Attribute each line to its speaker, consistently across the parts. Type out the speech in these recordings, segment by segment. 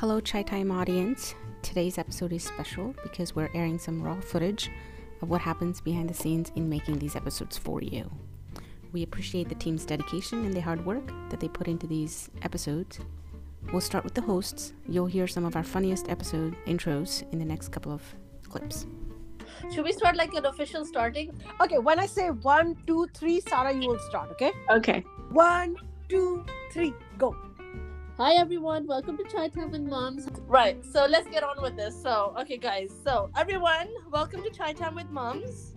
Speaker 1: Hello, Chai Time audience. Today's episode is special because we're airing some raw footage of what happens behind the scenes in making these episodes for you. We appreciate the team's dedication and the hard work that they put into these episodes. We'll start with the hosts. You'll hear some of our funniest episode intros in the next couple of clips.
Speaker 2: Should we start like an official starting?
Speaker 3: Okay, when I say one, two, three, Sarah, you will start, okay?
Speaker 4: Okay.
Speaker 3: One, two, three, go.
Speaker 2: Hi everyone, welcome to Chai Time with Moms. Right, so let's get on with this. So, okay, guys, so everyone, welcome to Chai Time with Moms.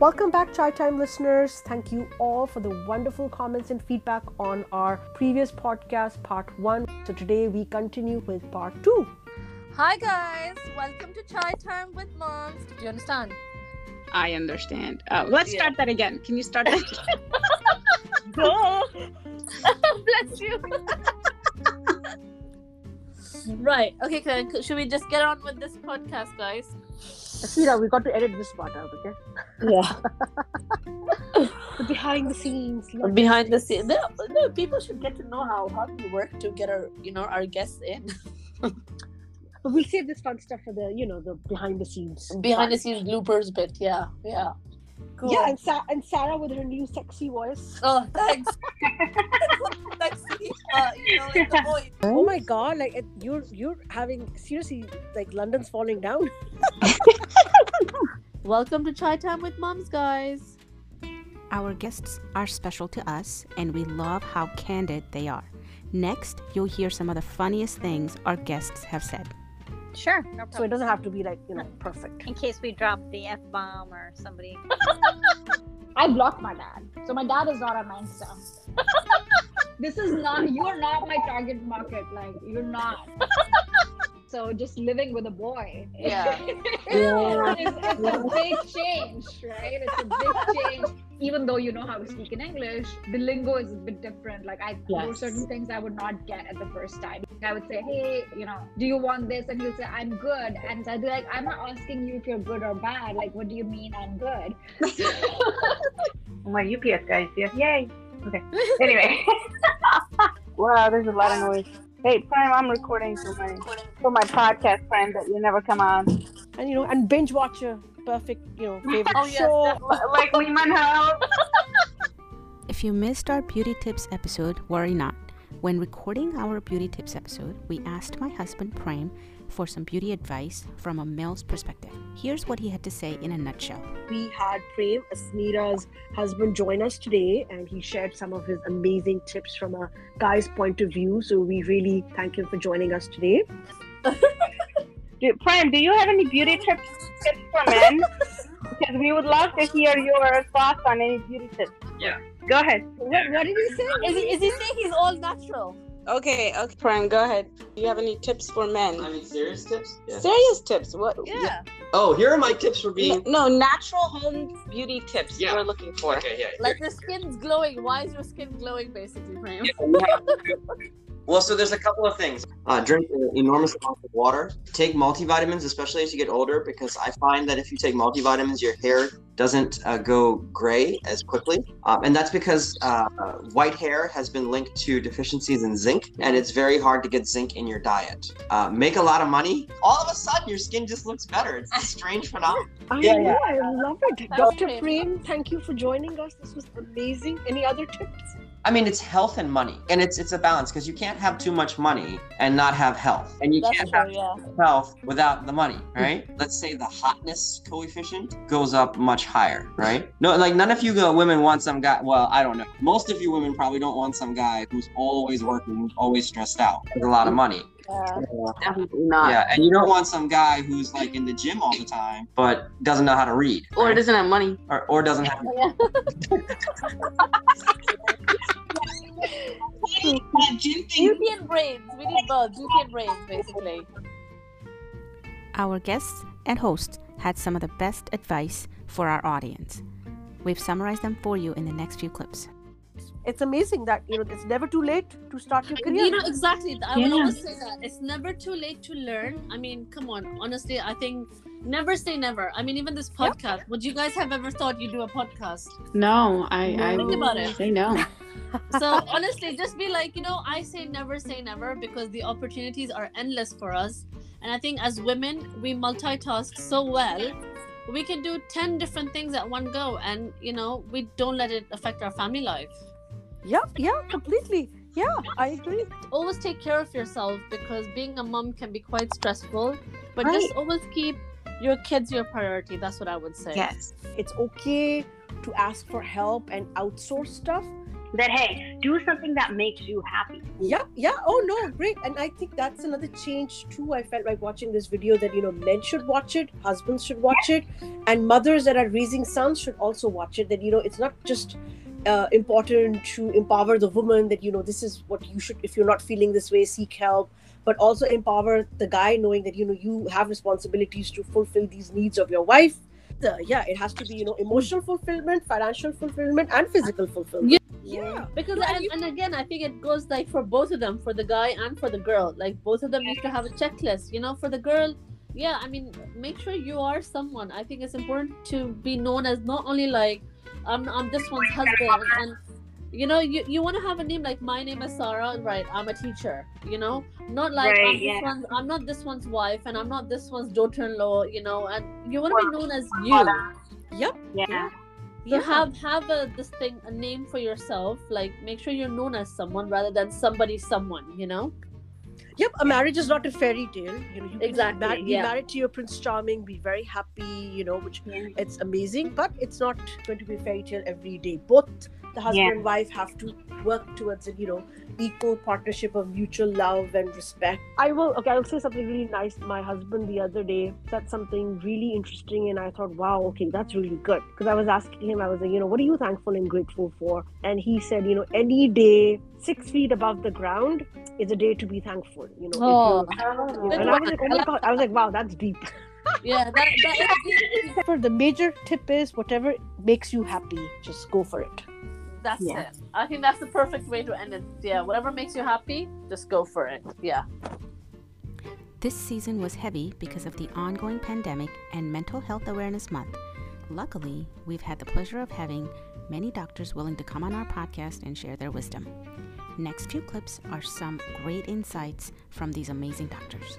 Speaker 3: Welcome back, Chai Time listeners. Thank you all for the wonderful comments and feedback on our previous podcast, part one. So today we continue with part two.
Speaker 2: Hi guys, welcome to Chai Time with Moms. Do you understand?
Speaker 4: I understand. Uh, let's
Speaker 2: Yeah.
Speaker 4: start that again. Can you start that?
Speaker 2: Bless you. Right, okay, Karen, should we just get on with this podcast, guys?
Speaker 3: Asmira, we got to edit this part out, okay?
Speaker 2: Yeah.
Speaker 3: Behind the scenes. look.
Speaker 2: Behind the scenes, no, no, people should get to know how how we work to get our you know our guests in.
Speaker 3: But we'll save this fun stuff for the, you know, the behind the scenes.
Speaker 2: Behind the scenes bloopers bit, yeah, yeah. Cool.
Speaker 3: Yeah, and, Sa- and Sarah with her new sexy voice.
Speaker 2: Oh, thanks. Sexy, uh, you know, in the voice.
Speaker 3: Oh my god, like it, you're you're having seriously like London's falling down.
Speaker 2: Welcome to Chai Time with Moms, guys.
Speaker 1: Our guests are special to us, and we love how candid they are. Next, you'll hear some of the funniest things our guests have said.
Speaker 5: Sure, no
Speaker 3: So it doesn't have to be like, you know, perfect.
Speaker 5: In case we drop the F bomb or somebody.
Speaker 6: I blocked my dad. So my dad is not on my Insta. this is not you are not my target market. Like you're not. so just living with a boy.
Speaker 2: Yeah.
Speaker 6: it's, it's a big change, right? It's a big change. Even though you know how to speak in English, the lingo is a bit different. Like I there were certain things I would not get at the first time. I would say, Hey, you know, do you want this? And he'll say, I'm good. And I'd be like, I'm not asking you if you're good or bad. Like, what do you mean I'm good?
Speaker 4: My UPS guys, yes, yay. Okay. Anyway. wow, there's a lot of noise. Hey, Prem, I'm recording for my for my podcast, Prem, that you never come on.
Speaker 3: And you know, and binge watch a perfect, you know, oh, favorite
Speaker 2: Oh, yes,
Speaker 3: show.
Speaker 2: definitely.
Speaker 4: like Lehman House.
Speaker 1: If you missed our beauty tips episode, worry not. When recording our beauty tips episode, we asked my husband Prem for some beauty advice from a male's perspective. Here's what he had to say in a nutshell.
Speaker 3: we had Prem, Asmira's husband, join us today, and he shared some of his amazing tips from a guy's point of view. So we really thank him for joining us today.
Speaker 4: Do, Prem, do you have any beauty tips, tips for men? because we would love to hear your thoughts on any beauty tips.
Speaker 7: Yeah.
Speaker 4: Go ahead.
Speaker 3: What, what did he say?
Speaker 2: Is he, is he saying he's all natural?
Speaker 4: Okay, okay. Prem, go ahead. Do you have any tips for men?
Speaker 7: I mean, serious tips? Yeah.
Speaker 4: Serious tips. What?
Speaker 2: Yeah.
Speaker 7: Oh, here are my tips for being.
Speaker 4: No, natural home beauty tips
Speaker 7: Yeah.
Speaker 4: we're looking for.
Speaker 7: Okay, yeah.
Speaker 2: Like your skin's glowing. Why is your skin glowing, basically, Prem?
Speaker 7: Well, so there's a couple of things. Uh, drink an enormous amount of water. Take multivitamins, especially as you get older, because I find that if you take multivitamins, your hair doesn't uh, go gray as quickly. Um, and that's because uh, white hair has been linked to deficiencies in zinc, and it's very hard to get zinc in your diet. Uh, make a lot of money. All of a sudden, your skin just looks better. It's a strange phenomenon.
Speaker 3: I
Speaker 7: Yeah,
Speaker 3: know, I love it.
Speaker 2: That's
Speaker 3: Dr.
Speaker 2: great.
Speaker 3: Prem, thank you for joining us. This was amazing. Any other tips?
Speaker 7: I mean, it's health and money, and it's it's a balance because you can't have too much money and not have health, and you
Speaker 2: That's
Speaker 7: can't
Speaker 2: true,
Speaker 7: have
Speaker 2: yeah.
Speaker 7: health without the money, right? Let's say the hotness coefficient goes up much higher, right? No, like none of you uh, women want some guy. Well, I don't know. Most of you women probably don't want some guy who's always working, who's always stressed out, with a lot of money.
Speaker 2: Yeah.
Speaker 4: Definitely not.
Speaker 7: Yeah, and you don't want some guy who's like in the gym all the time but doesn't know how to read,
Speaker 4: Or
Speaker 7: right?
Speaker 4: doesn't have money.
Speaker 7: or, or doesn't have.
Speaker 2: Yeah. Beauty and brains. We need both. Beauty and brains, basically.
Speaker 1: Our guests and hosts had some of the best advice for our audience. We've summarized them for you in the next few clips.
Speaker 3: It's amazing that you know it's never too late to start your career.
Speaker 2: You know, exactly. I will always say that. It's never too late to learn. I mean, come on. Honestly, I think never say never. I mean, even this podcast. Would you guys have ever thought you'd do a podcast?
Speaker 4: No, I, I
Speaker 2: Think about it.
Speaker 4: say no.
Speaker 2: so honestly, just be like, you know, I say never say never because the opportunities are endless for us. And I think as women, we multitask so well. We can do 10 different things at one go and, you know, we don't let it affect our family life.
Speaker 3: Yeah, yeah, completely. Yeah, I agree.
Speaker 2: Always take care of yourself because being a mom can be quite stressful, but
Speaker 4: Right.
Speaker 2: just always keep your kids your priority. That's what I would say.
Speaker 4: Yes.
Speaker 3: It's okay to ask for help and outsource stuff.
Speaker 4: That hey, do something that makes you happy.
Speaker 3: Yeah, yeah. Oh no, great. And I think that's another change too. I felt like watching this video that you know men should watch it, husbands should watch it, and mothers that are raising sons should also watch it. That you know it's not just uh, important to empower the woman that you know this is what you should if you're not feeling this way seek help but also empower the guy knowing that you know you have responsibilities to fulfill these needs of your wife yeah it has to be you know emotional fulfillment financial fulfillment and physical fulfillment.
Speaker 2: Yeah.
Speaker 3: yeah.
Speaker 2: Because
Speaker 3: Yeah,
Speaker 2: and,
Speaker 3: you-
Speaker 2: and again i think it goes like for both of them for the guy and for the girl. Like both of them need to have a checklist you know for the girl yeah i mean make sure you are someone. I think it's important to be known as not only like i'm, I'm this one's husband and you know you, you want to have a name like my name is sarah right i'm a teacher you know? Not like
Speaker 4: Right,
Speaker 2: I'm, this one's, I'm not this one's wife and i'm not this one's daughter-in-law you know? And you want to be known as you.
Speaker 3: yep
Speaker 4: Yeah.
Speaker 2: so have have a this thing a name for yourself like make sure you're known as someone rather than somebody someone you know
Speaker 3: Yep, a marriage is not a fairy tale. You know, you can
Speaker 2: Exactly,
Speaker 3: ma- be
Speaker 2: yeah.
Speaker 3: married to your Prince Charming, be very happy, you know, which it's amazing, but it's not going to be a fairy tale every day. Both the husband
Speaker 4: Yeah.
Speaker 3: and wife have to work towards it, you know, equal partnership of mutual love and respect. I will, okay, I'll say something really nice. My husband the other day said something really interesting, and I thought, wow, okay, that's really good. Because I was asking him, I was like, you know, what are you thankful and grateful for? And he said, you know, any day six feet above the ground is a day to be thankful, you know.
Speaker 2: Oh.
Speaker 3: you're- you know, and I was like, oh my god, I was like, wow, that's deep.
Speaker 2: yeah that, that is,
Speaker 3: For the major tip is whatever makes you happy, just go for it.
Speaker 2: that's
Speaker 4: Yeah.
Speaker 2: it i think that's the perfect way to end it yeah whatever makes you happy just go for it yeah
Speaker 1: This season was heavy because of the ongoing pandemic and Mental Health Awareness Month. Luckily, we've had the pleasure of having many doctors willing to come on our podcast and share their wisdom. Next few clips are some great insights from these amazing doctors.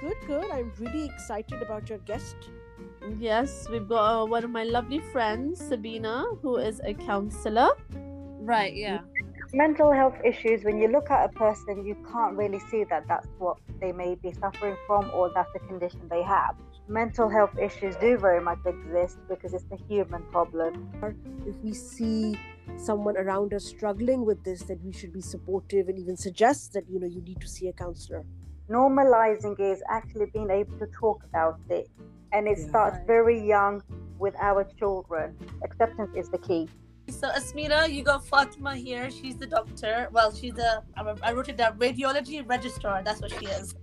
Speaker 3: Good, good. I'm really excited about your guest.
Speaker 2: yes we've got uh, one of my lovely friends sabina who is a counselor right yeah
Speaker 5: mental health issues when you look at a person you can't really see that that's what they may be suffering from or that's the condition they have mental health issues do very much exist because it's a human problem
Speaker 3: If we see someone around us struggling with this, that we should be supportive and even suggest that you know you need to see a counselor.
Speaker 5: normalizing is actually being able to talk about it and it
Speaker 3: Yeah.
Speaker 5: starts very young with our children acceptance is the key
Speaker 2: So Asmira, you got Fatima here. She's the doctor. Well, she's the I wrote it down radiology registrar. That's what she is.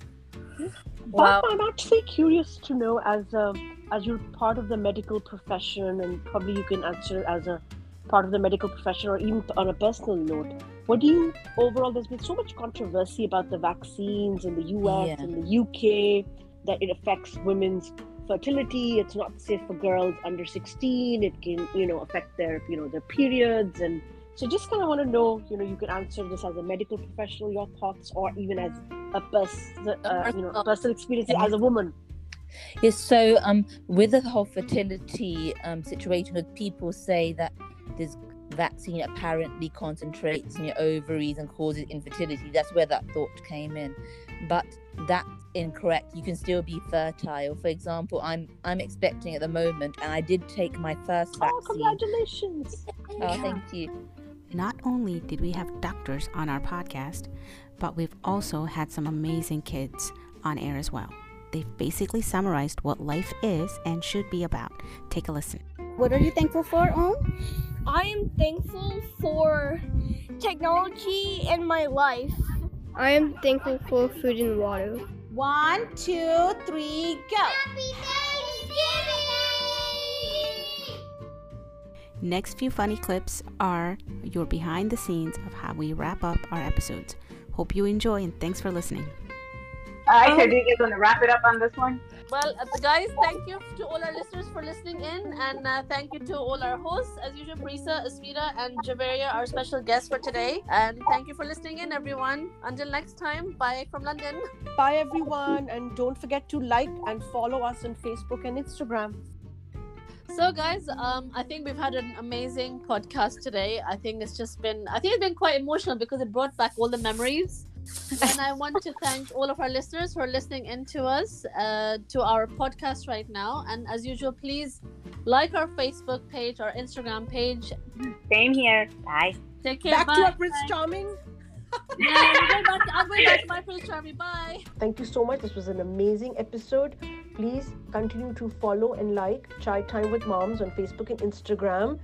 Speaker 3: But I'm actually curious to know, as a, as you're part of the medical profession, and probably you can answer as a part of the medical profession, or even on a personal note. What do you overall? There's been so much controversy about the vaccines in the U.S.
Speaker 8: Yeah.
Speaker 3: and the U.K. that it affects women's fertility. It's not safe for girls under 16. It can, you know, affect their, you know, their periods and. So just kind of want to know, you know, you can answer this as a medical professional, your thoughts, or even as a person, uh, you know,
Speaker 2: personal-
Speaker 3: experience as a woman.
Speaker 8: Yes, so um, with the whole fertility um, situation, people say that this vaccine apparently concentrates in your ovaries and causes infertility. That's where that thought came in, but that's incorrect. You can still be fertile. For example, I'm I'm expecting at the moment, and I did take my first
Speaker 3: Oh,
Speaker 8: vaccine.
Speaker 3: congratulations!
Speaker 8: Oh, thank you.
Speaker 1: Not only did we have doctors on our podcast, but we've also had some amazing kids on air as well. They've basically summarized what life is and should be about. Take a listen.
Speaker 9: What are you thankful for, Om?
Speaker 10: I am thankful for technology in my life. I am thankful for food and water.
Speaker 9: One, two, three, go. Happy Thanksgiving!
Speaker 1: Next few funny clips are your behind the scenes of how we wrap up our episodes. Hope you enjoy and thanks for listening.
Speaker 4: Alright, so do you guys want to wrap it up on this one?
Speaker 2: Well, uh, guys, thank you to all our listeners for listening in, and uh, thank you to all our hosts, as usual, Prisa, Asmira, and Javeria, our special guests for today. And thank you for listening in, everyone. Until next time, bye from London.
Speaker 3: Bye, everyone. And don't forget to like and follow us on Facebook and Instagram.
Speaker 2: So, guys, um, I think we've had an amazing podcast today. I think it's just been, I think it's been quite emotional because it brought back all the memories. And I want to thank all of our listeners for listening in to us, uh, to our podcast right now. And as usual, please like our Facebook page, our Instagram page.
Speaker 4: Same here. Bye.
Speaker 2: Take care.
Speaker 3: Back
Speaker 2: bye.
Speaker 3: to our Prince Charming.
Speaker 2: Yeah, I'm going back, I'm going back to my Prince Charming. Bye.
Speaker 3: Thank you so much. This was an amazing episode. Please continue to follow and like Chai Time with Moms on Facebook and Instagram.